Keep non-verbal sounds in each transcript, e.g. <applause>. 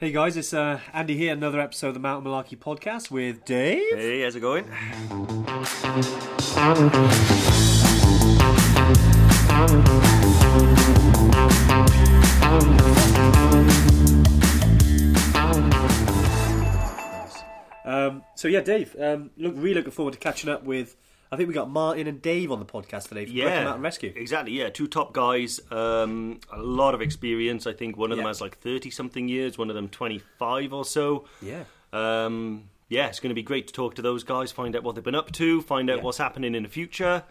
Hey guys, it's uh, Andy here. Another episode of the Mountain Malarkey podcast with Dave. Hey, how's it going? Um, so yeah, Dave. Um, look, really looking forward to catching up with. I think we got Martin and Dave on the podcast today for Brecon Mountain Rescue. exactly. Yeah, two top guys, um, a lot of experience. I think one of them Yeah. has like thirty something years, one of them twenty five or so. Yeah, Um, yeah, it's going to be great to talk to those guys, find out what they've been up to, find out Yeah. what's happening in the future,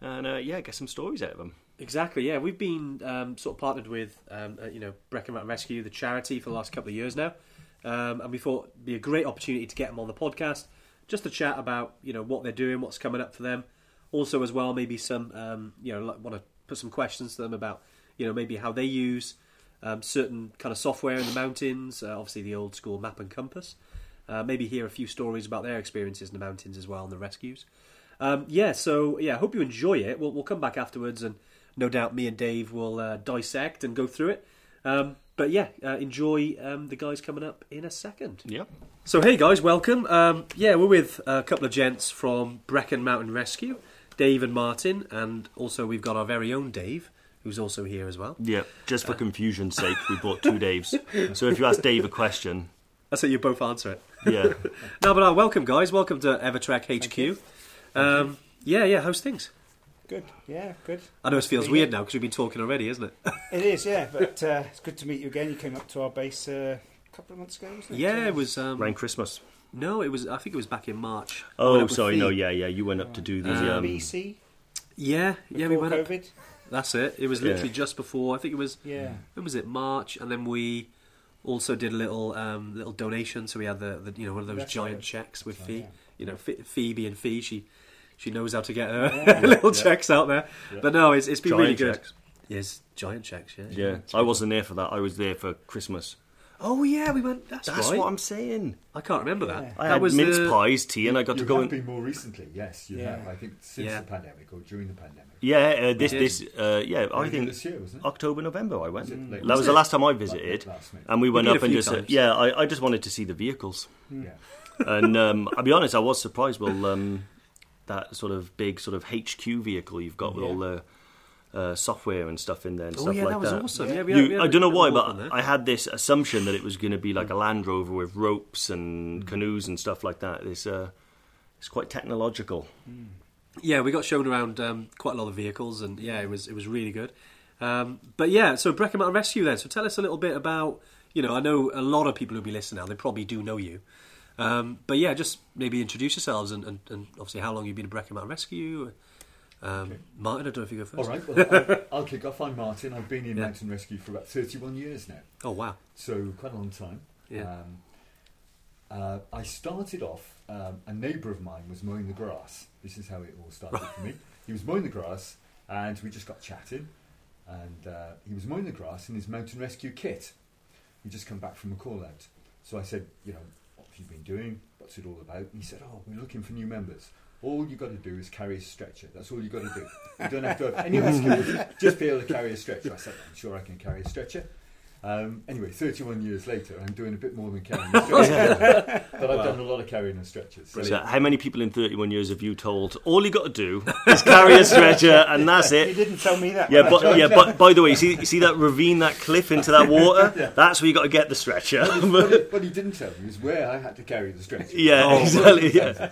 and uh, yeah, get some stories out of them. exactly. Yeah, we've been um, sort of partnered with um, uh, you know Brecon Mountain Rescue, the charity, for the last couple of years now, um, and we thought it'd be a great opportunity to get them on the podcast, just to chat about you know what they're doing, what's coming up for them. Also, as well, maybe some um, you know want to put some questions to them about you know maybe how they use um, certain kind of software in the mountains. Uh, obviously, the old school map and compass. Uh, maybe hear a few stories about their experiences in the mountains as well and the rescues. Um, yeah, so yeah, I hope you enjoy it. We'll, we'll come back afterwards, and no doubt me and Dave will uh, dissect and go through it. Um, but yeah, uh, enjoy um, the guys coming up in a second. Yeah, So hey guys, welcome. Um, yeah, we're with a couple of gents from Brecon Mountain Rescue, Dave and Martin, and also we've got our very own Dave, who's also here as well. yeah. Just for confusion's <laughs> sake, we brought two Daves. So if you ask Dave a question, That's how you both answer it. yeah, <laughs> No, but uh, welcome guys, welcome to Evertrek HQ. Um, yeah, yeah, how's things? Good. Yeah, good. I know it feels weird now because we've been talking already, isn't it? <laughs> It is, yeah. But uh, it's good to meet you again. You came up to our base uh, a couple of months ago, wasn't it? yeah, it was. Um, around Christmas. No, it was. I think it was back in March. I went Oh, up with sorry, Fee. no, yeah, yeah. You went up to do the Um, um, BC. Yeah, yeah, we before went up. COVID. That's it. It was Yeah. literally just before. I think it was. Yeah. When was it? March, and then we also did a little um, little donation. So we had the, the you know one of those That's giant right. checks with That's Fee. right, yeah. You know, Ph- Phoebe and Fee. She she knows how to get her Yeah. <laughs> little Yeah. checks out there. But no, it's it's been giant really good. checks. Yes, giant checks. Yeah. Yeah, I wasn't there for that. I was there for Christmas. Oh yeah, we went. That's, That's right. what I'm saying. I can't remember Yeah. that. I that had was mince the- pies, tea, and I got you to go have and been more recently, yes. You Yeah. have. I think since Yeah. the pandemic or during the pandemic. yeah, uh, this Yeah. this uh, yeah. I think this year, wasn't it? October November I went. Was That was last the last time I visited, last May. and we went up and just uh, times. yeah. I, I just wanted to see the vehicles, Yeah. and um, I'll be honest, I was surprised. Well, um, that sort of big sort of HQ vehicle you've got with Yeah. all the uh, software and stuff in there and Oh stuff yeah, like that was that. awesome. Yeah. Yeah, we You- had- we had I a don't know why, but. I had this assumption that it was going to be like a Land Rover with ropes and Mm. canoes and stuff like that. It's uh, it's quite technological. Yeah, we got shown around um, quite a lot of vehicles, and yeah, it was it was really good. Um, but yeah, so Brecon Mountain Rescue then. So tell us a little bit about you know I know a lot of people who'll be listening now. They probably do know you, um, but yeah, just maybe introduce yourselves and, and, and obviously how long you've been at Brecon Mountain Rescue. Um, Martin, I don't know if you go first. All right. Well, I'll, I'll kick off. I'm Martin. I've been in Yeah. mountain rescue for about 31 years now, Oh wow. so quite a long time. Yeah. Um, uh, I started off. Um, a neighbour of mine was mowing the grass. This is how it all started for me. <laughs> He was mowing the grass, and we just got chatting. And uh, he was mowing the grass in his mountain rescue kit. He'd just come back from a call out. So I said, you know, what have you been doing? What's it all about? And he said, oh, we're looking for new members. All you've got to do is carry a stretcher. That's all you've got to do. You don't have to have any skills. Just be able to carry a stretcher. I said, I'm sure I can carry a stretcher. Um, anyway, 31 years later, I'm doing a bit more than carrying <laughs> a stretcher. but I've done a lot of carrying and stretchers. So- So how many people in 31 years have you told all you got to do is carry a stretcher <laughs> and that's it? You didn't tell me that. Yeah, when but yeah, but by the way, see see that ravine, that cliff into that water? <laughs> yeah. That's where you got to get the stretcher. what, he, what he didn't tell me is where I had to carry the stretcher. yeah, Oh, exactly. Yeah.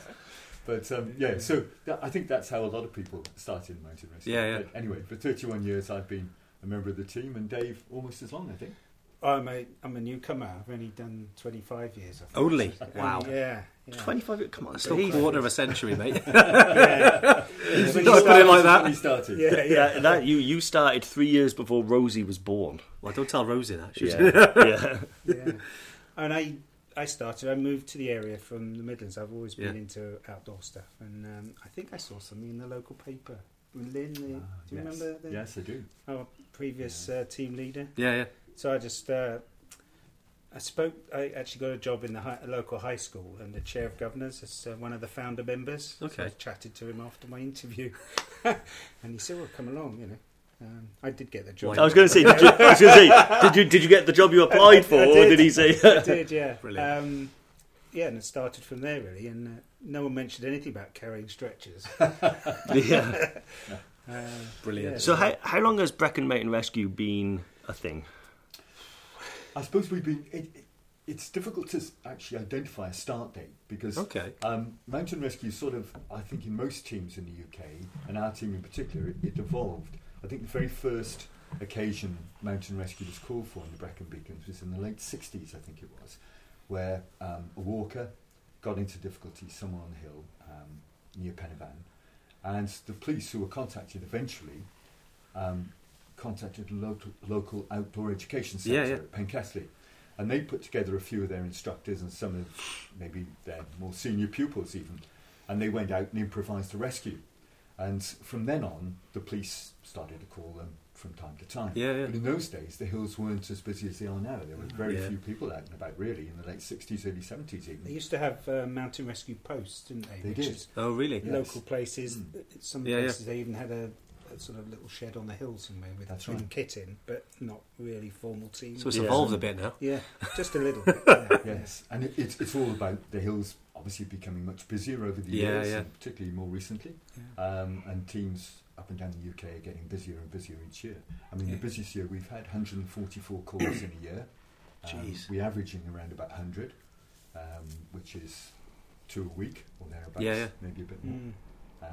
But um, yeah, so that, I think that's how a lot of people started in mountain racing. Yeah, yeah. But anyway, for 31 years, I've been a member of the team, and Dave almost as long, I think. I'm a I'm a newcomer. I've only done 25 years. I think. Only? So- Wow. Yeah. yeah. 25, come on, Still a quarter of a century, mate. <laughs> <laughs> yeah. When Don't he put it like that. When started. yeah, yeah. Yeah, <laughs> that you you started three years before Rosie was born. well, don't tell Rosie that. She's Yeah, yeah. yeah. And I, I started. I moved to the area from the Midlands. I've always been Yeah. into outdoor stuff, and um, I think I saw something in the local paper. Lynn, the, Ah, do you yes. remember the, Yes, I do. our previous uh, team leader? yeah, yeah. So I just, uh, I spoke. I actually got a job in the high, local high school, and the chair of governors is uh, one of the founder members. So Okay. I chatted to him after my interview, <laughs> and he said, "Well, come along," you know. Um, I did get the job. I was going to say, did you, I was going to say, did you did you get the job you applied <laughs> for, I or did. did he say? I did, yeah. <laughs> Brilliant. Um, yeah, and it started from there really, and uh, no one mentioned anything about carrying stretchers. <laughs> yeah. Uh, <laughs> Brilliant. yeah. So how how long has Brecon Mountain Rescue been a thing? I suppose we've been. It, it, it's difficult to actually identify a start date because Okay. um, mountain rescue sort of, I think, in most teams in the UK and our team in particular, it, it evolved. I think the very first occasion mountain rescue was called for in the Brecon Beacons was in the late 60s, I think it was, where um, a walker got into difficulty somewhere on the hill um, near Pen y Fan, and the police who were contacted eventually um, contacted a local, local outdoor education centre Yeah, yeah. at Pencastley. And they put together a few of their instructors and some of maybe their more senior pupils even. And they went out and improvised a rescue. And from then on, the police started to call them from time to time. Yeah, yeah. But in those days, the hills weren't as busy as they are now. There were very Yeah. few people out and about, really, in the late 60s, early 70s even. They used to have uh, mountain rescue posts, didn't they? They Which did. Oh, really? Yeah. local places. Mm. Some Yeah, yeah. places they even had a, a sort of little shed on the hill somewhere with That's with right. kit in, but not really formal teams. So it's Yeah. evolved a bit now. yeah, just a little bit. <laughs> Yeah, Yes, and it, it's, it's all about the hills obviously becoming much busier over the Yeah, years, yeah. and particularly more recently. yeah. Um, and teams up and down the UK are getting busier and busier each year. I mean, Yeah. the busiest year we've had 144 calls in a year. <coughs> Um, Jeez. We're averaging around about 100, um, which is two a week or thereabouts, Yeah, yeah. maybe a bit more. Mm.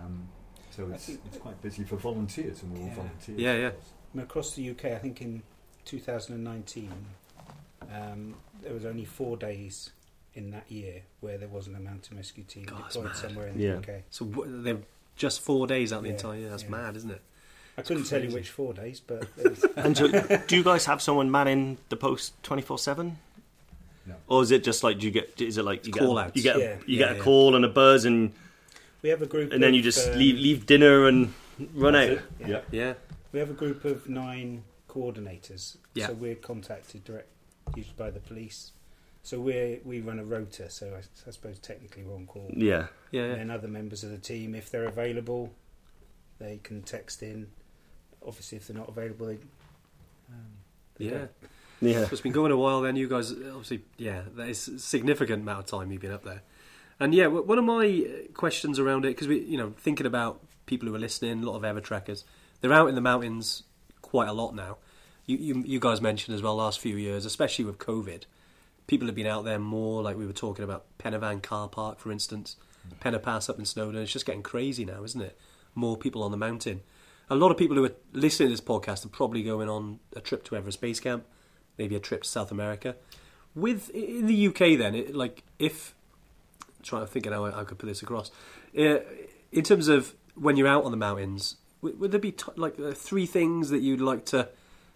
Um, so it's, it's quite busy for volunteers, and we're all Yeah. volunteers. Yeah, yeah. course. And across the UK, I think in 2019, um, there was only four days in that year where there wasn't a mountain rescue team God, that's deployed mad. somewhere in the Yeah. UK. So w- they're just four days out the Yeah, entire year. That's yeah. mad, isn't it? I couldn't tell you crazy. which four days, but <laughs> there was, And so, do you guys have someone manning the post twenty four seven? No. Or is it just like do you get? Is it like you get Call a, outs. you get a, Yeah. you Yeah, get a yeah. call and a buzz and we have a group, and then of, you just um, leave leave dinner and run out. it. Yeah. Yeah. Yeah. We have a group of nine coordinators. Yeah. So we're contacted direct, usually by the police. So we we run a rota. So I, I suppose technically we're on call. Yeah, Yeah. And yeah. then other members of the team, if they're available, they can text in. Obviously, if they're not available, they, um, they Yeah. don't. yeah. So it's been going a while. Then you guys, obviously, yeah, that is a significant amount of time you've been up there. And yeah, one of my uh, questions around it because we, you know, thinking about people who are listening, a lot of ever trackers, they're out in the mountains quite a lot now. You, you, you guys mentioned as well last few years, especially with COVID, people have been out there more. Like we were talking about Pen y Fan Car Park, for instance, Pen-y-Pass up in Snowdon. It's just getting crazy now, isn't it? More people on the mountain. A lot of people who are listening to this podcast are probably going on a trip to Everest Base Camp, maybe a trip to South America. With in the UK, then, it, like if trying to think of how I, I could put this across, uh, in terms of when you're out on the mountains, would, would there be t- like uh, three things that you'd like to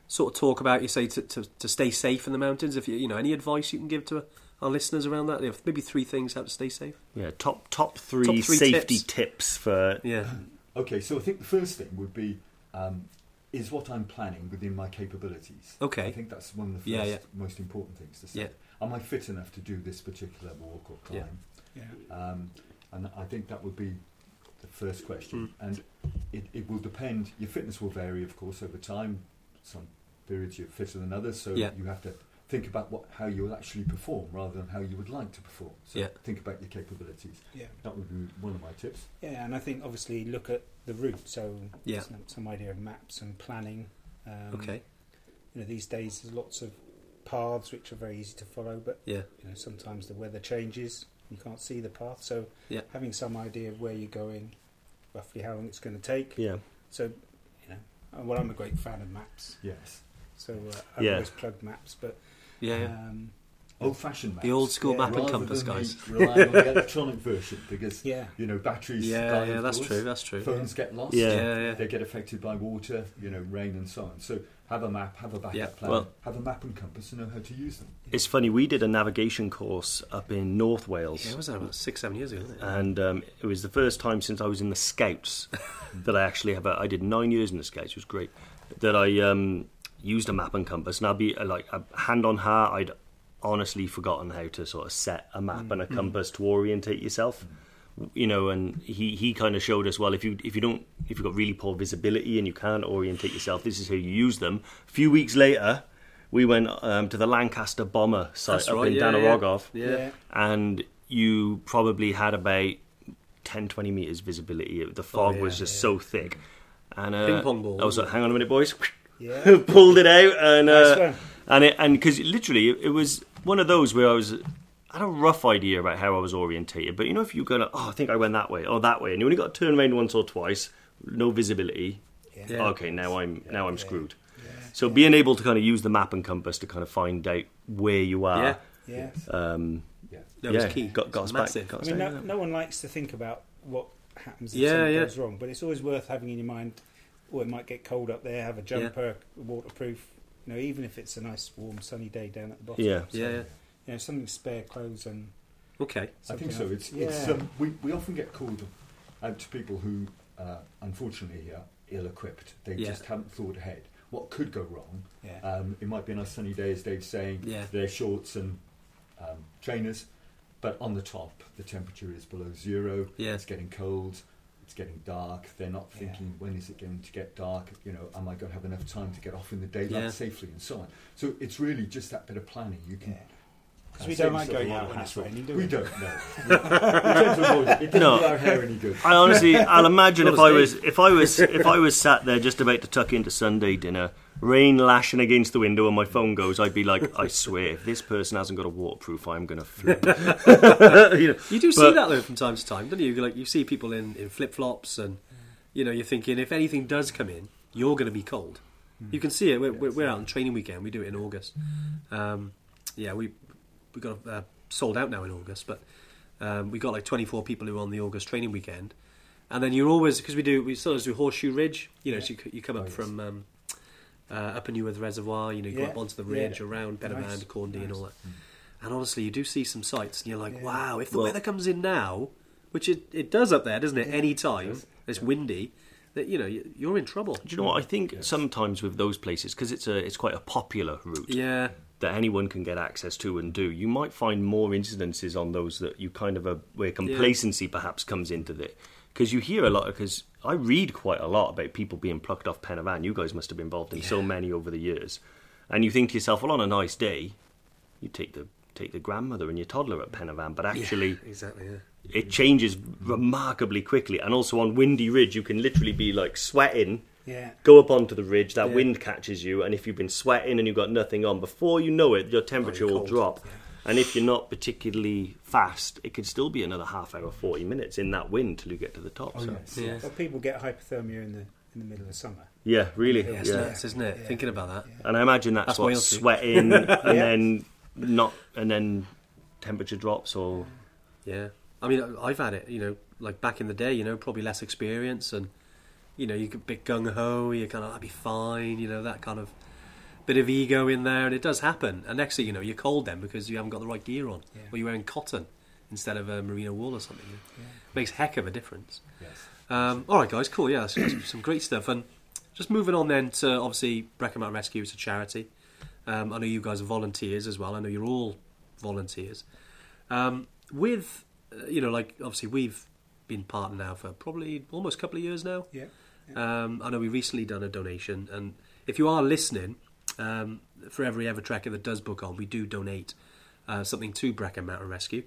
sort of talk about? You say to, to, to stay safe in the mountains. If you you know any advice you can give to our listeners around that, If maybe three things how to stay safe. Yeah, top top three, Top three safety tips. tips. for Yeah, Okay, so I think the first thing would be um, is what I'm planning within my capabilities. Okay. I think that's one of the first Yeah, yeah. most important things to say. Yeah. Am I fit enough to do this particular walk or Yeah. climb? Yeah. Um, and I think that would be the first question. Mm. And it, it will depend, your fitness will vary, of course, over time. Some periods you're fitter than others, so Yeah. you have to think about what, how you'll actually perform rather than how you would like to perform. So Yeah. think about your capabilities. Yeah. That would be one of my tips. Yeah, and I think obviously look at the route. So Yeah. some, some idea of maps and planning. Um, okay, You know, these days there's lots of paths which are very easy to follow, but yeah, you know sometimes the weather changes, you can't see the path. So Yeah. having some idea of where you're going, roughly how long it's going to take. yeah. So you know, uh, well, I'm a great fan of maps, Yes. so uh, I've Yeah. always plugged maps. But yeah, yeah. um, Old fashioned maps. the old school Yeah. map and compass, than guys. the- relying on the electronic version because yeah, you know batteries. Yeah, die, yeah, that's course. true. That's true. Phones get lost. Yeah. yeah, yeah. They get affected by water, you know, rain and so on. So have a map, have a backup Yeah, plan, well- have a map and compass, and know how to use them. It's funny. We did a navigation course up in North Wales. Yeah, it was that about six, seven years ago, wasn't it? and um, it was the first time since I was in the Scouts <laughs> that I actually have. A, I did nine years in the Scouts. It was great. That I um, used a map and compass, and I'd be uh, like a hand on heart. I'd honestly forgotten how to sort of set a map and a compass to orientate yourself. You know, and he, he kind of showed us well if you if you don't if you've got really poor visibility and you can't orientate yourself, this is how you use them. A few weeks later, we went um, to the Lancaster bomber site That's up right, in yeah, Danarogov, Yeah. and you probably had about 10, 20 meters visibility. The fog yeah, was just yeah. so thick. And uh, Ping pong ball, I was like, hang on a minute, boys. <laughs> Yeah. Pulled it out and uh, one. and it and because literally it, it was one of those where I was. I had a rough idea about how I was orientated, but you know, if you go, like, oh, I think I went that way or that way, and you only got to turn around once or twice, no visibility. Yeah. Yeah. Okay, now I'm now I'm Yeah. screwed. So being able to kind of use the map and compass to kind of find out where you are, Yeah. Yeah. um, Yeah. That yeah, was key. got, got us massive. back. Got I mean, no, no one likes to think about what happens if Yeah, something yeah. goes wrong, but it's always worth having in your mind. Oh, it might get cold up there. Have a jumper, waterproof. You know, even if it's a nice, warm, sunny day down at the bottom. Yeah. So, Yeah, yeah. You know, something spare clothes and. Okay. I think so. else. It's, it's um, we, we often get called out to people who, uh, unfortunately, are ill-equipped. They Yeah. just haven't thought ahead. What could go wrong? Yeah. Um, it might be a nice sunny day, as Dave's saying. Yeah. They're shorts and um, trainers, but on the top, the temperature is below zero. Yeah. It's getting cold. It's getting dark. They're not Yeah. thinking, when is it going to get dark? You know, am I going to have enough time to get off in the daylight Yeah. safely and so on? So it's really just that bit of planning. You can Yeah. Because we don't like going out of when it's raining, do we? we? don't. No, <laughs> we tend to avoid it. It doesn't No. do our hair any good. I honestly, I'll imagine if I was if I was if I was sat there just about to tuck into Sunday dinner, rain lashing against the window, and my phone goes, I'd be like, I swear, if this person hasn't got a waterproof, I'm going to flip. <laughs> you know, You do see But- that though from time to time, don't you? Like you see people in, in flip flops, and you know you're thinking if anything does come in, you're going to be cold. You can see it. We're, we're, we're out on training weekend. We do it in August. Um, yeah, we we got uh, sold out now in August, but um, we got like 24 people who are on the August training weekend, and then you're always because we do we sort of do Horseshoe Ridge. You know, so you, you come up Oh, yes. from um, uh, Upper Neuadd Reservoir. You know, you go up onto the yeah. ridge around Pen y Fan, Nice, Corn Du, and all that. And honestly, you do see some sights, and you're like, Yeah. wow, if the Well- weather comes in now, which it, it does up there, doesn't it? Yeah, Any it time does. it's windy, that you know you- you're in trouble. do you know what I think? Yes. Sometimes with those places, because it's a it's quite a popular route Yeah, that anyone can get access to and do, you might find more incidences on those that you kind of a where complacency perhaps comes into it. Because you hear a lot, because I read quite a lot about people being plucked off Pen y Fan. You guys must have been involved in so many over the years, and you think to yourself, well, on a nice day, you take the take the grandmother and your toddler at Pen y Fan, but actually yeah, exactly. Yeah. It changes remarkably quickly. And also on windy ridge, you can literally be like sweating, Yeah. go up onto the ridge, that Yeah. wind catches you, and if you've been sweating and you've got nothing on, before you know it, your oh, temperature Oh, will cold. drop. And if you're not particularly fast, it could still be another half hour, forty minutes in that wind till you get to the top. Oh, so. yes. Yeah. Well, people get hypothermia in the in the middle of summer. Yeah, really. Yeah, Yeah, it's it's Yeah. nuts, isn't it? Yeah. Thinking about that. Yeah. And I imagine that's, That's what Wales too. sweating and <laughs> Yeah. then not, and then temperature drops or Yeah, I mean, I've had it. You know, like back in the day. You know, probably less experience, and you know, you could bit gung ho. you're kind of, I'd be fine. You know, that kind of bit of ego in there, and it does happen. And next thing you know, you're cold then because you haven't got the right gear on, Yeah. or you're wearing cotton instead of a merino wool or something. Makes a heck of a difference. Yes. Um, all right, guys, cool. Yeah, some great stuff. And just moving on then to obviously Brecon Mountain Rescue is a charity. Um, I know you guys are volunteers as well. I know you're all volunteers. Um, with you know, like obviously we've been partner now for probably almost a couple of years now. Yeah. Um, I know we recently done a donation, and if you are listening, um, for every ever tracker that does book on, we do donate uh, something to Brecon Mountain Rescue,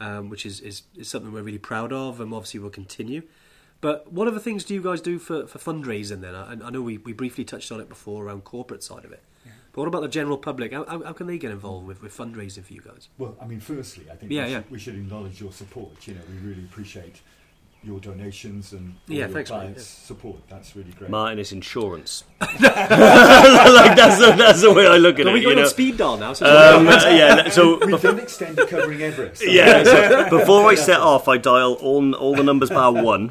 um, which is, is is something we're really proud of, and obviously we'll continue. But what other things do you guys do for, for fundraising then? I, I know we, we briefly touched on it before around corporate side of it. But what about the general public? How, how, how can they get involved with, with fundraising for you guys? Well, I mean, firstly, I think Yeah, we, yeah. Should, we should acknowledge your support. You know, we really appreciate your donations and Yeah, your thanks, clients' yeah. support. That's really great. Martin is insurance. <laughs> <laughs> like that's the, that's the way I look at Are it. we you going know? on speed dial now? So <laughs> Um, yeah. So We've done extended covering Everest. yeah. So before I set off, I dial all all the numbers bar one.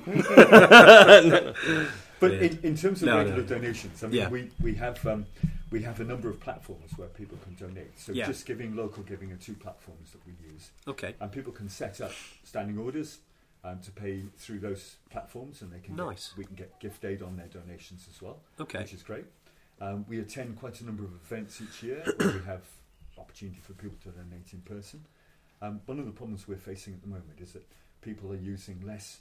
But Yeah. in, in terms of No, regular no. donations, I mean, Yeah. we, we have um, we have a number of platforms where people can donate. So Yeah. just giving, local giving are two platforms that we use, okay, and people can set up standing orders um, to pay through those platforms, and they can Nice. Get, we can get gift aid on their donations as well, okay, which is great. Um, we attend quite a number of events each year where we have opportunity for people to donate in person. Um, one of the problems we're facing at the moment is that people are using less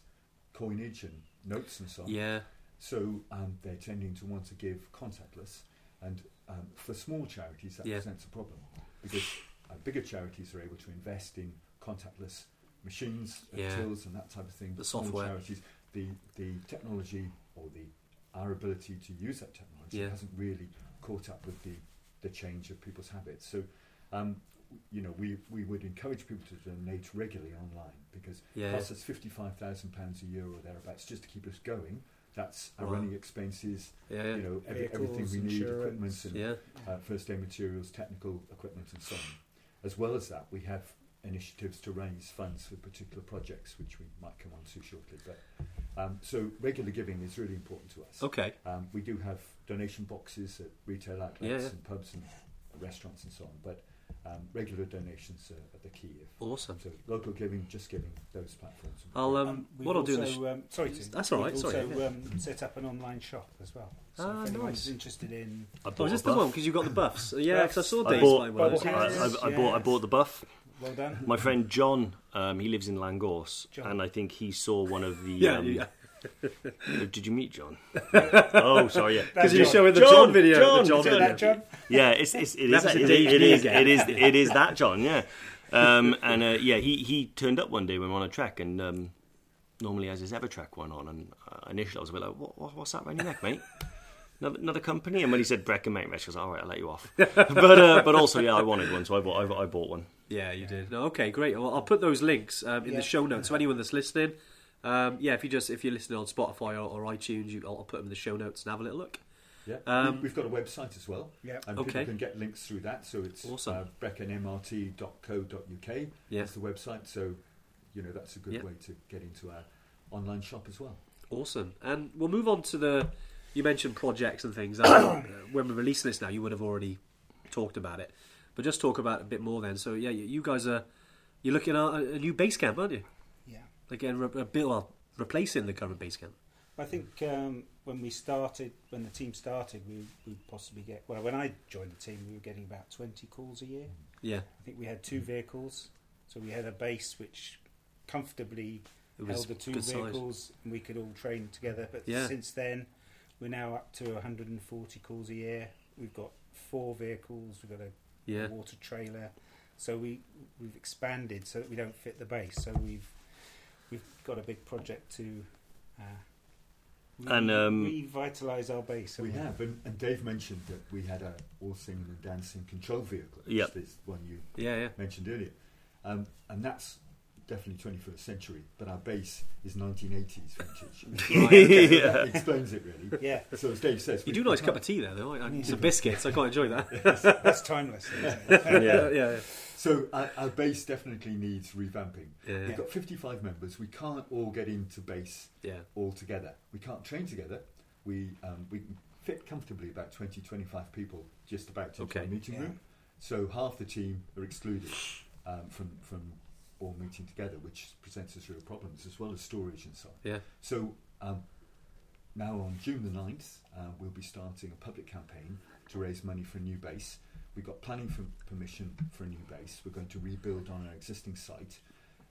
coinage and notes and so on. Yeah. So um, they're tending to want to give contactless, and um, for small charities that Yeah. presents a problem because uh, bigger charities are able to invest in contactless machines, uh, Yeah. tills, and that type of thing. The But small software. charities, the the technology or the our ability to use that technology Yeah. hasn't really caught up with the the change of people's habits. So. Um, you know, we, we would encourage people to donate regularly online because Yeah. costs us fifty-five thousand pounds a year or thereabouts just to keep us going. That's our Wow. running expenses, Yeah. Yeah. you know, every, everything Vehicles, we need, equipment and yeah. uh, first aid materials, technical equipment, and so on. As well as that, we have initiatives to raise funds for particular projects, which we might come on to shortly. But um, so regular giving is really important to us. Okay. Um, we do have donation boxes at retail outlets Yeah, yeah. and pubs and restaurants and so on, but um, regular donations are, are the key. If, Awesome. so local giving, just giving those platforms. I'll um. Um, we've what I'll do in the sh- um, sorry, to, That's all right, We've sorry, also yeah. um, set up an online shop as well. So Ah, if anyone's nice. interested in, I Oh, is this the one? Because you got the buffs. <laughs> Yeah, because I saw I Dave's bought, like one of those. I, I, I bought I bought the buff. well done. My friend John, um, he lives in Llangorse, John. and I think he saw one of the. Yeah, um, yeah. <laughs> Did you meet John? <laughs> oh, sorry. Yeah, Because you John. showing the John, John, video. John, the John Is video. that, John? yeah. it's, it's, it, is, it, it, is, it, is, it is that John. Yeah, <laughs> um, and uh, yeah, he he turned up one day when we were on a trek, and um, normally has his Evertrek one on, and uh, initially I was a bit like, what, what, what's that around your neck, mate? Another, another company, and when he said Brecon Mate Mesh, I was like, all right, I'll let you off. but uh, but also, yeah, I wanted one, so I bought I, I bought one. Yeah, you did. No, okay, great. Well, I'll put those links um, in Yeah. the show notes. So anyone that's listening, um, yeah, if you just if you're listening on Spotify or, or iTunes, you, I'll, I'll put them in the show notes and have a little look. Yeah, Um, we, we've got a website as well, Yeah. and Okay. people can get links through that. So it's Awesome. uh, breconmrt.co.uk. Yeah. That's the website. So you know that's a good Yeah. way to get into our online shop as well. Awesome. And we'll move on to the. You mentioned projects and things. <coughs> Uh, when we're releasing this now, you would have already talked about it, but just talk about it a bit more then. So yeah, you, you guys are you're looking at a, a new base camp, aren't you? Again, re- a bit well, replacing the current base camp. I think um, when we started, when the team started, we would possibly get. Well, when I joined the team, we were getting about twenty calls a year. Yeah, I think we had two vehicles, so we had a base which comfortably held the two good size. vehicles, and we could all train together. But Yeah. since then, we're now up to 140 calls a year. We've got four vehicles. We've got a Yeah, water trailer. So we we've expanded so that we don't fit the base. So we've we've got a big project to uh, re- And, um, revitalise our base. We haven't have, and, and Dave mentioned that we had a all singing and dancing control vehicle. Yep. This one you yeah, yeah. mentioned earlier, um, and that's definitely 21st century. But our base is 1980s vintage. Right, okay. <laughs> So that explains it really. Yeah, So as Dave says, You we- do a nice cup of tea there, though. I, I, some biscuits. I quite enjoy that. <laughs> that's timeless. isn't it? <laughs> Yeah. yeah, yeah, So our, our base definitely needs revamping. yeah. We've got 55 members. We can't all get into base yeah. all together. We can't train together. We um, we can fit comfortably about 20, 25 people just about into Okay. a meeting Yeah. room. So half the team are excluded um, from from all meeting together, which presents us real problems as well as storage and so on. Yeah. So um, now on June the 9th, uh, we'll be starting a public campaign to raise money for a new base. We've got planning for permission for a new base. We're going to rebuild on our existing site.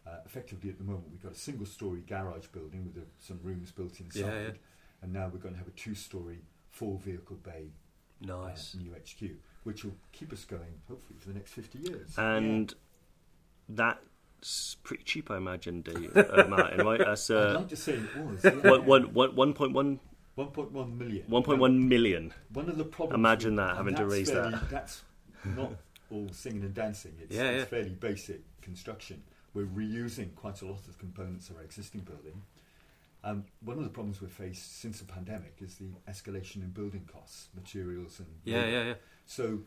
Uh, effectively, at the moment, we've got a single story garage building with a, some rooms built inside. Yeah, yeah. And now we're going to have a two story, four vehicle bay uh, Nice. new HQ, which will keep us going, hopefully, for the next 50 years. and that's pretty cheap, I imagine, Dave, uh, Martin. Right? That's <laughs> I'd uh, like to say it was. one, one, one, one point one 1.1 million. 1.1 million. One of the problems. Imagine that, having to raise fairly- that. That's not all singing and dancing. It's, Yeah, it's yeah. fairly basic construction. We're reusing quite a lot of the components of our existing building. Um, one of the problems we've faced since the pandemic is the escalation in building costs, materials, and Yeah, labour. yeah, yeah. So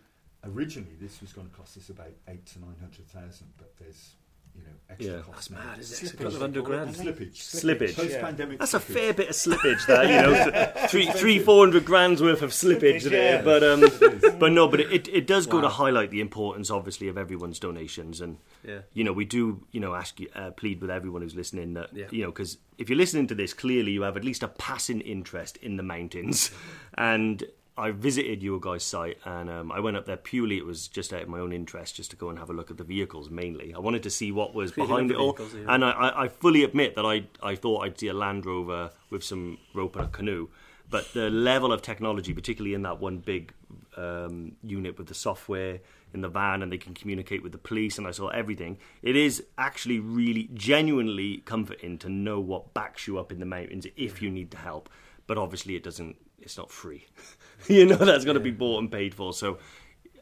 originally this was going to cost us about eight to nine hundred thousand, but there's you know extra Yeah. costs That's mad, isn't it? It's a Slippage, couple of they hundred call it, grand. don't they? Slippage. Slippage. Post-pandemic That's a fair bit of slippage there, you know, <laughs> three, three, four hundred grand's worth of slippage Slippage, there. yeah. But um, but no, but it, it does go to highlight the importance, obviously, of everyone's donations, and Yeah. you know, we do, you know, ask you, uh, plead with everyone who's listening that, Yeah. you know, because if you're listening to this, clearly you have at least a passing interest in the mountains, and I visited your guys' site and um, I went up there purely. It was just out of my own interest, just to go and have a look at the vehicles. Mainly, I wanted to see what was behind it all. vehicles, yeah. And I, I, I fully admit that I I thought I'd see a Land Rover with some rope and a canoe, but the level of technology, particularly in that one big um, unit with the software in the van, and they can communicate with the police, and I saw everything. It is actually really genuinely comforting to know what backs you up in the mountains if you need the help. But obviously, it doesn't. It's not free. <laughs> you know that's got to be bought and paid for. So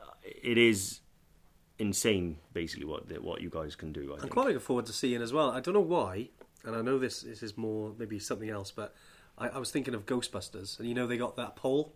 uh, it is insane, basically, what what you guys can do. I I'm think. quite looking forward to seeing as well. I don't know why, and I know this, this is more maybe something else, but I, I was thinking of Ghostbusters, and you know they got that pole,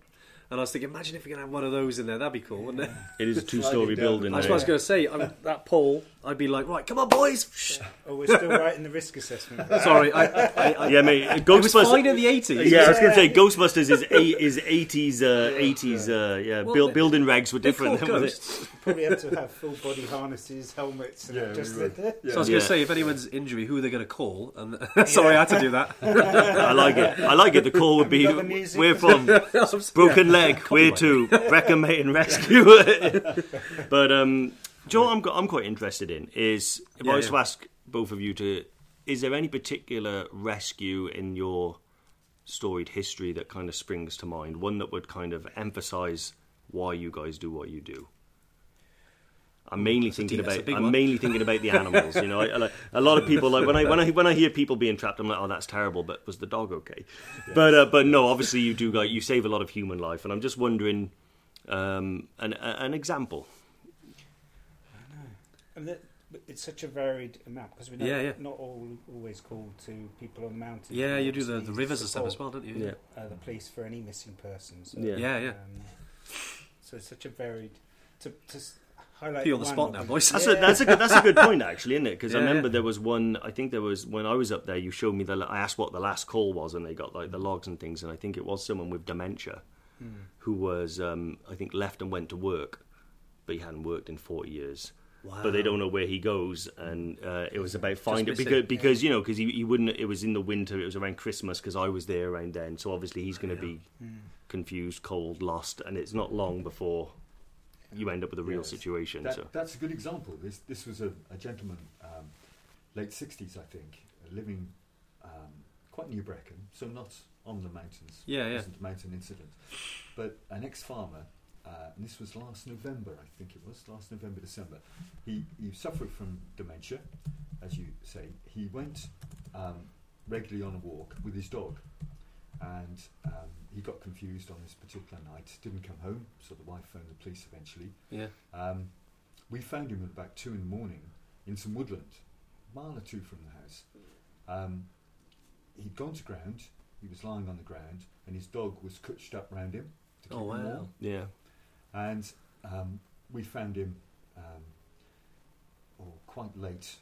and I was thinking, imagine if we could have one of those in there, that'd be cool, wouldn't it? It is a two-story building. That's what I was going to say. I'm, that pole, I'd be like, right, come on, boys. Shh. Oh, we're still writing the risk assessment. <laughs> Sorry, I, I, I, Yeah, mate. it was Ghostbusters. fine in the 80s. Yeah, I was going to say Ghostbusters is eight, is eighties uh, eighties uh, yeah Well, build, they- building regs were They're different. called then, ghosts. <laughs> Probably have to have <laughs> full body harnesses, helmets, and Yeah, just we would. the, Yeah. So I was Yeah. going to say, if anyone's injury, who are they going to call? And sorry, I had to do that. I like it. I like it. The call would be Have you got the music? we're from broken Yeah. leg. Where to <laughs> Brecon Mountain Rescue. but um, Joe, I'm I'm quite interested in is if Yeah, I was yeah. to ask both of you to, is there any particular rescue in your storied history that kind of springs to mind? One that would kind of emphasise why you guys do what you do. I'm mainly a thinking deep- about. I'm one. mainly thinking about the animals. You know, I, I like, a lot of people like when I when I when I hear people being trapped, I'm like, oh, that's terrible. But was the dog okay? But uh, but no, obviously you do like you save a lot of human life, and I'm just wondering, um, an an example. and that, but it's such a varied amount because we know Yeah, yeah. not all always called to people on mountains. Yeah, you do the, the rivers and stuff as well, don't you? Yeah. Uh, the police for any missing persons. So, Yeah. Yeah, yeah. Um, so it's such a varied to to s- highlight. Put on the one spot now, boys. That's Yeah. a that's a good that's a good point actually, isn't it? Because I remember yeah. there was one. I think there was when I was up there. You showed me the. I asked what the last call was, and they got like the logs and things. And I think it was someone with dementia Hmm. who was um, I think left and went to work, but he hadn't worked in forty years. Wow. But they don't know where he goes, and uh, it was about finding missing. because because you know because he, he wouldn't. It was in the winter. It was around Christmas because I was there around then. So obviously he's going to be confused, cold, lost, and it's not long before you end up with a real Yes. situation. That, so That's a good example. This this was a, a gentleman, um, late sixties, I think, uh, living um, quite near Brecon, so not on the mountains. Yeah, It yeah. wasn't a mountain incident, but an ex-farmer. Uh, and this was last November, I think it was last November, December. He he suffered from dementia, as you say. He went um, regularly on a walk with his dog, and um, he got confused on this particular night. Didn't come home, so the wife phoned the police eventually. Yeah. Um, we found him at about two in the morning in some woodland, a mile or two from the house. Um, he'd gone to ground. He was lying on the ground, and his dog was cutched up round him to keep Oh, him warm. yeah. And um, we found him um, oh, quite late.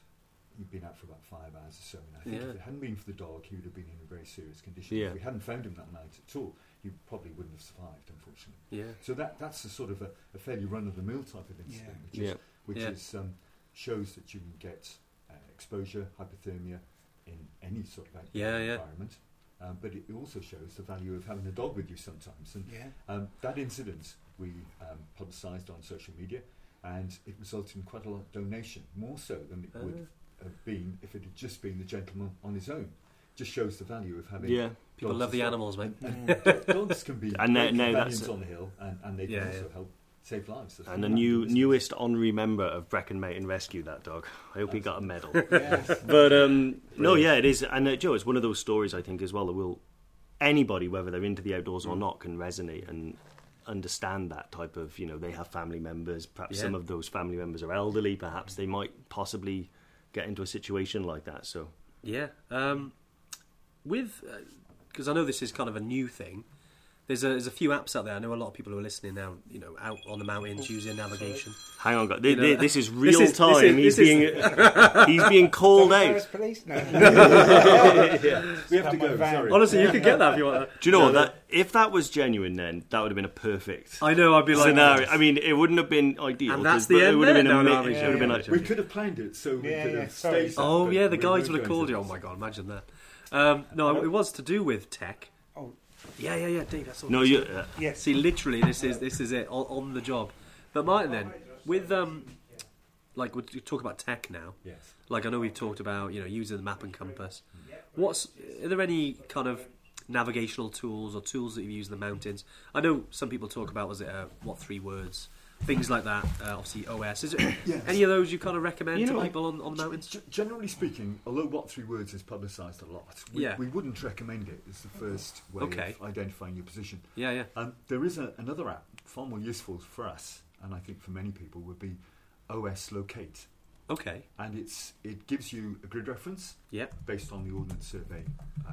He'd been out for about five hours or so, and I think Yeah. if it hadn't been for the dog, he would have been in a very serious condition. Yeah. If we hadn't found him that night at all, he probably wouldn't have survived, unfortunately. Yeah. So that that's a sort of a, a fairly run-of-the-mill type of incident, Yeah. which, is, Yeah. which Yeah. is um, shows that you can get uh, exposure, hypothermia in any sort of outdoor Yeah, yeah. environment. Um, but it also shows the value of having a dog with you sometimes. And Yeah. um, that incident we um, publicised on social media, and it resulted in quite a lot of donation, more so than it would Ah. Have been if it had just been the gentleman on his own. Just shows the value of having. Yeah. People dogs love the well. animals, mate. And do- <laughs> dogs can be <laughs> And now- great now companions that's- on the hill, and, and they can Yeah, also yeah. help save lives. That's And the new newest honorary member of Brecon and Rescue, that dog. I hope he got a medal. Yes. but um, no, yeah, it is. And uh, Joe, it's one of those stories I think as well that will anybody, whether they're into the outdoors or not, can resonate and understand that type of. You know, they have family members. Perhaps Yeah. some of those family members are elderly. Perhaps they might possibly get into a situation like that. So Yeah. Um, with because I know this is kind of a new thing. There's a, there's a few apps out there. I know a lot of people who are listening now. You know, out on the mountains using navigation. hang on, guys. Th- You know, th- this is this real is- this time. is- he's this being <laughs> he's being called out. embarrass police? No. <laughs> <laughs> We have to go. Sorry. Honestly, you could get that if you want. Do you know what? That if that was genuine, then that would have been a perfect I know. I'd be like, scenario. I mean, it wouldn't have been ideal. And that's 'cause- the but it end would have there? been No, no, ama- I mean, it would have been yeah, like, We could have planned it so we Yeah, could yeah, have sorry. staged that, Oh but yeah, the we guys weren't would have going called to. you. Oh my god, imagine that. Um, no, it was to do with tech. Yeah, yeah, yeah, Dave. That's all. No, you. Uh, Yes. See, literally, this is this is it on, on the job. But Martin, then with um, like we talk about tech now. Yes. Like I know we've talked about you know using the map and compass. What's are there any kind of navigational tools or tools that you use in the mountains? I know some people talk about was it uh, what three words, things like that. Uh, obviously OS. Is it <coughs> Yes. any of those you kind of recommend You to know, people on, on the mountains? G- generally speaking, although What Three Words is publicised a lot, we, Yeah. we wouldn't recommend it as the first way Okay. of identifying your position. Yeah, yeah. Um, there is a, another app far more useful for us, and I think for many people would be OS Locate, Okay. and it's it gives you a grid reference Yeah. based on the Ordnance Survey uh,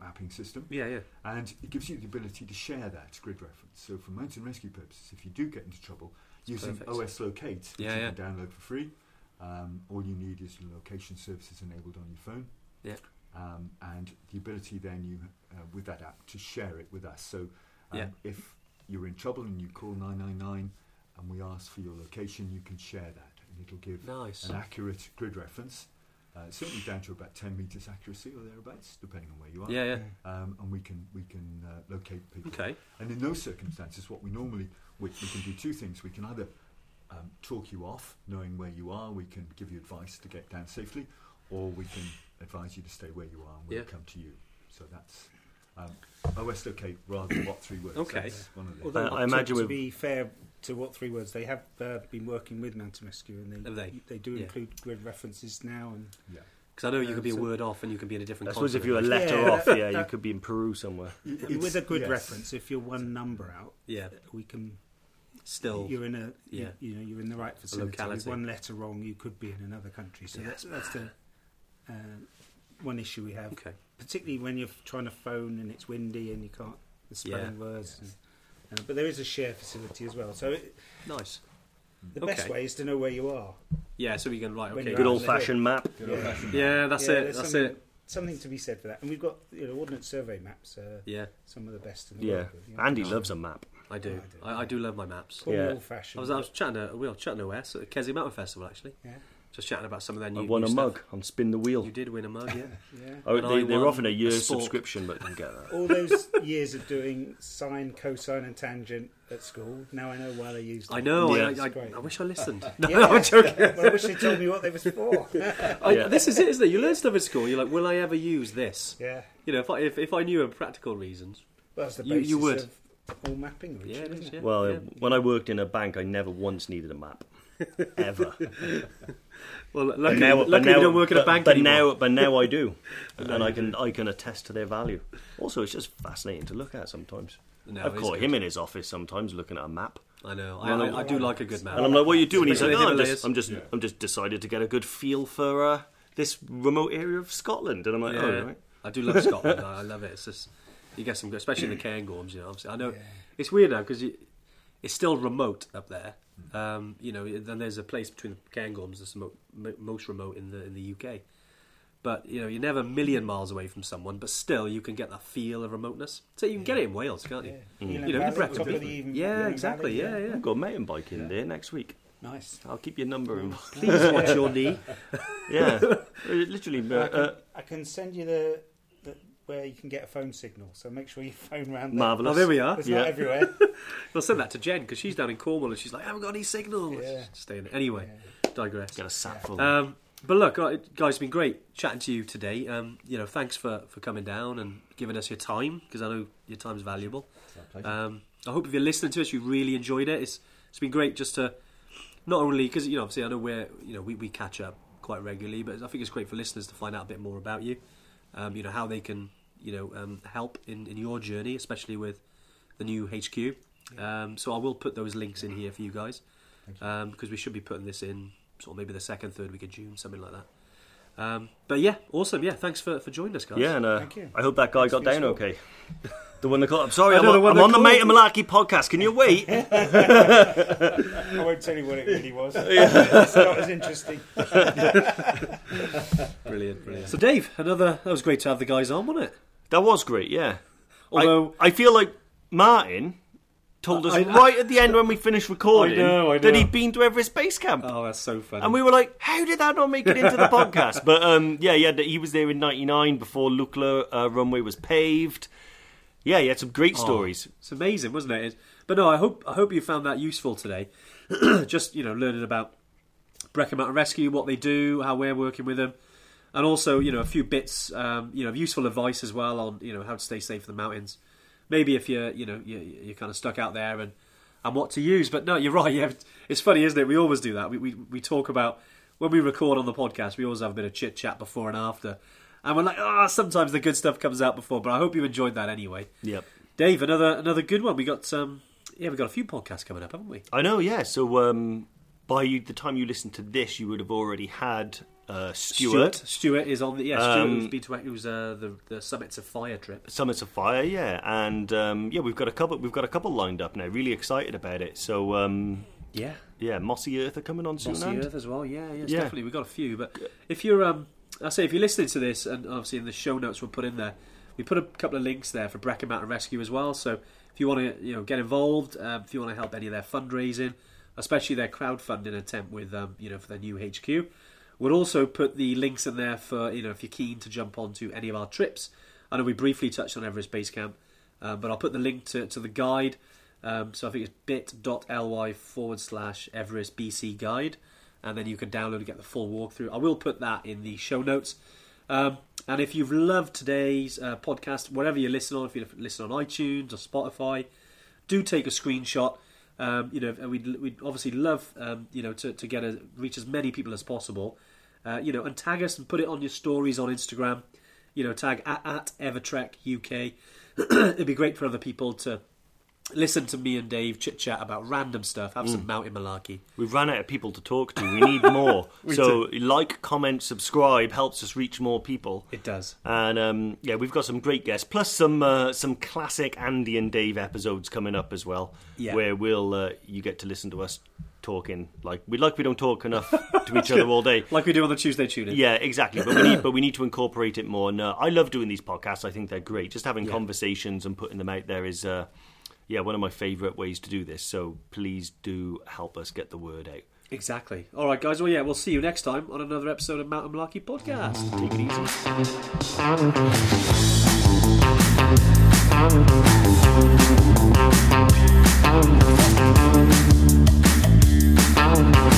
mapping system, Yeah, yeah. and it gives you the ability to share that grid reference. So for mountain rescue purposes, if you do get into trouble, using perfect. OS Locate, which Yeah, you yeah. can download for free, um, all you need is your location services enabled on your phone. Yeah. Um, and the ability then you uh, with that app to share it with us. So um, Yeah. if you're in trouble and you call 999 and we ask for your location, you can share that and it'll give Nice. an accurate grid reference, uh, certainly down to about 10 meters accuracy or thereabouts, depending on where you are. Yeah, yeah. Um, and we can we can uh, locate people. Okay. And in those circumstances, what we normally we, we can do two things. We can either um, talk you off, knowing where you are. We can give you advice to get down safely, or we can advise you to stay where you are and we'll Yeah. come to you. So that's um, OS locate rather than what three words. Okay. That's one of the Although, I- I imagine to, to be fair to what three words, they have uh, been working with Mountain Rescue, and they Have they? do Yeah. include grid references now. And yeah. Because I know you Um, could be a word off and you can be in a different. suppose if you're a letter Yeah, off, that- yeah, you could be in Peru somewhere. with a good yes. reference, if you're one number out, yeah, we can. still. you're in a yeah. you, you know you're in the right facility. With one letter wrong, you could be in another country. So Yes, that's, that's the uh, one issue we have, Okay. particularly when you're trying to phone and it's windy and you can't the spelling Yeah. words. And, uh, but there is a share facility as well. So it, Nice. the best way is to know where you are. Yeah, so we can right. When Okay. Good old in the hill. fashioned map. Good Yeah. old-fashioned Yeah, that's Yeah, it. That's something, it. Something to be said for that, and we've got you know ordnance survey maps. Uh, Yeah, some of the best in the Yeah, world. you know. Andy loves a map. I do. I do. I, I do love my maps. Call Yeah. old I fashioned. was I was chatting to we were chatting to OS at the Keswick Mountain Festival actually. Yeah. Just chatting about some of their new. I won new a stuff. mug on Spin the Wheel. You did win a mug, yeah. <laughs> yeah. Oh, they, they're won offering a a year's subscription, but didn't get that. All those <laughs> years of doing sine, cosine, and tangent at school. Now I know why they used. I know. Yeah. I, I, great. I wish I listened. <laughs> No, Yeah. I'm joking. well, I wish they told me what they was for. I, Yeah. This is it, isn't it? You learn stuff at school. You're like, will I ever use this? yeah, You know, if I if, if I knew of practical reasons. well, that's the You- basis you would. of all mapping. Yeah, it is, isn't yeah. Well, yeah. when I worked in a bank, I never once needed a map. Ever. Well, But luckily, now, luckily but now, we don't work in a bank but anymore. now, but now I do, <laughs> and I can. I can attest to their value. Also, it's just fascinating to look at sometimes. No, I've caught good. him in his office sometimes looking at a map, I know. I, I, I do like a good map. and I'm like, "What are you doing?" He's like, "Oh, I'm just, I'm just, Yeah. I'm just decided to get a good feel for uh, this remote area of Scotland," and I'm like, Yeah. "Oh, right." I do love Scotland. <laughs> I I love it. It's just you get some, good, especially in the Cairngorms. You know, obviously, I know Yeah. it's weird now because it's still remote up there. Um, you know, then there's a place between the Cairngorms that's the mo- mo- most remote in the in the UK. But you know, you're never a million miles away from someone, but still you can get that feel of remoteness. So you can get it in Wales, can't you? Yeah. Mm. Elan You know, Valley, Brecon top of the Elan- Yeah, Elan exactly. Valley, Yeah, yeah. I've got a mountain bike in Yeah. there next week. Nice. I'll keep your number in. Please watch your knee. <laughs> yeah, <laughs> literally. I Uh, can, uh, I can send you the, the where you can get a phone signal. So make sure you phone round. there. marvelous. Oh, there we are. It's Yeah. not everywhere. <laughs> I'll send that to Jen because she's down in Cornwall and she's like, I haven't got any signal. Yeah. Stay in it. Anyway, digress. Get a sack full. Um, but look, uh, guys, it's been great chatting to you today. Um, you know, thanks for, for coming down and giving us your time because I know your time's valuable. It's our pleasure. Um, I hope if you're listening to us, you really enjoyed it. It's it's been great just to not only because you know obviously I know we're you know we, we catch up quite regularly, but I think it's great for listeners to find out a bit more about you. Um, you know how they can you know um, help in, in your journey, especially with the new HQ. Um, so I will put those links in here for you guys Thank you. um, because we should be putting this in sort of maybe the second, third week of June, something like that. Um, but yeah, awesome. Yeah, thanks for, for joining us, guys. yeah, and uh, Thank you. I hope that guy Thanks got down support. okay. <laughs> The one that called. I'm sorry, I I'm, know on, I'm on the. Mountain Malarkey podcast. Can you wait? <laughs> <laughs> I won't tell you what it really was. it's not as interesting. Brilliant, brilliant. So Dave, another that was great to have the guys on, wasn't it? That was great. Yeah. Although I, I feel like Martin told us I- right at the end when we finished recording I know, I that he'd been to Everest Base Camp. oh, that's so funny. And we were like, how did that not make it into the <laughs> podcast? But um, yeah, yeah, he was there in '99 before Lukla uh, runway was paved. Yeah, he had some great Oh, stories. It's amazing, wasn't it? But no, I hope I hope you found that useful today. <clears throat> Just you know, learning about Brecon Mountain Rescue, what they do, how we're working with them, and also you know a few bits, um, you know, of useful advice as well on you know how to stay safe in the mountains. Maybe if you're you know you you're kind of stuck out there and and what to use. But no, you're <laughs> right. Yeah, it's funny, isn't it? We always do that. We we we talk about when we record on the podcast. We always have a bit of chit chat before and after. And we're like, ah, sometimes the good stuff comes out before, but I hope you enjoyed that anyway. Yep. Dave, another another good one. We got um, yeah, we got a few podcasts coming up, haven't we? I know, yeah. So um, by the time you listen to this, you would have already had uh, Stuart, Stuart is on the yeah. Stuart Um, who's been to was uh, the the Summits of Fire trip. Summits of Fire, yeah, and um, yeah, we've got a couple. We've got a couple lined up now. Really excited about it. So um, Yeah, yeah, Mossy Earth are coming on soon. Mossy and- Earth as well. Yeah, yes, Yeah. definitely. We've got a few, but if you're um, I say if you're listening to this, and obviously in the show notes we'll put in there, we put a couple of links there for Brecon Mountain Rescue as well. So if you want to you know get involved, um, if you want to help any of their fundraising, especially their crowdfunding attempt with um, you know for their new HQ. We'll also put the links in there for you know if you're keen to jump onto any of our trips. I know we briefly touched on Everest Base Camp, um, but I'll put the link to, to the guide. Um, so I think it's bit.ly forward slash Everest BC guide, and then you can download and get the full walkthrough. I will put that in the show notes. Um, and if you've loved today's uh, podcast, whatever you listen on, if you listen on iTunes or Spotify, do take a screenshot. Um, you know, and we'd, we'd obviously love um, you know to, to get a, reach as many people as possible. Uh, you know, and tag us and put it on your stories on Instagram. You know, tag at, at Evertrek UK. <clears throat> It'd be great for other people to listen to me and Dave chit chat about random stuff, have some mountain malarkey. We've run out of people to talk to. We need more. <laughs> so like, comment, subscribe helps us reach more people. It does. And um, yeah, we've got some great guests, plus some uh, some classic Andy and Dave episodes coming up as well, Yeah. where we'll uh, you get to listen to us talking. Like we like we don't talk enough <laughs> to each other all day, like we do on the Tuesday tune Yeah, exactly. But we need but we need to <laughs> incorporate it more. Uh, I love doing these podcasts. I think they're great. Just having yeah. conversations and putting them out there is. Uh, yeah, one of my favourite ways to do this. So please do help us get the word out. Exactly. All right, guys. Well, yeah, we'll see you next time on another episode of Mountain Malarkey Podcast. Take it easy. <laughs> Thank you.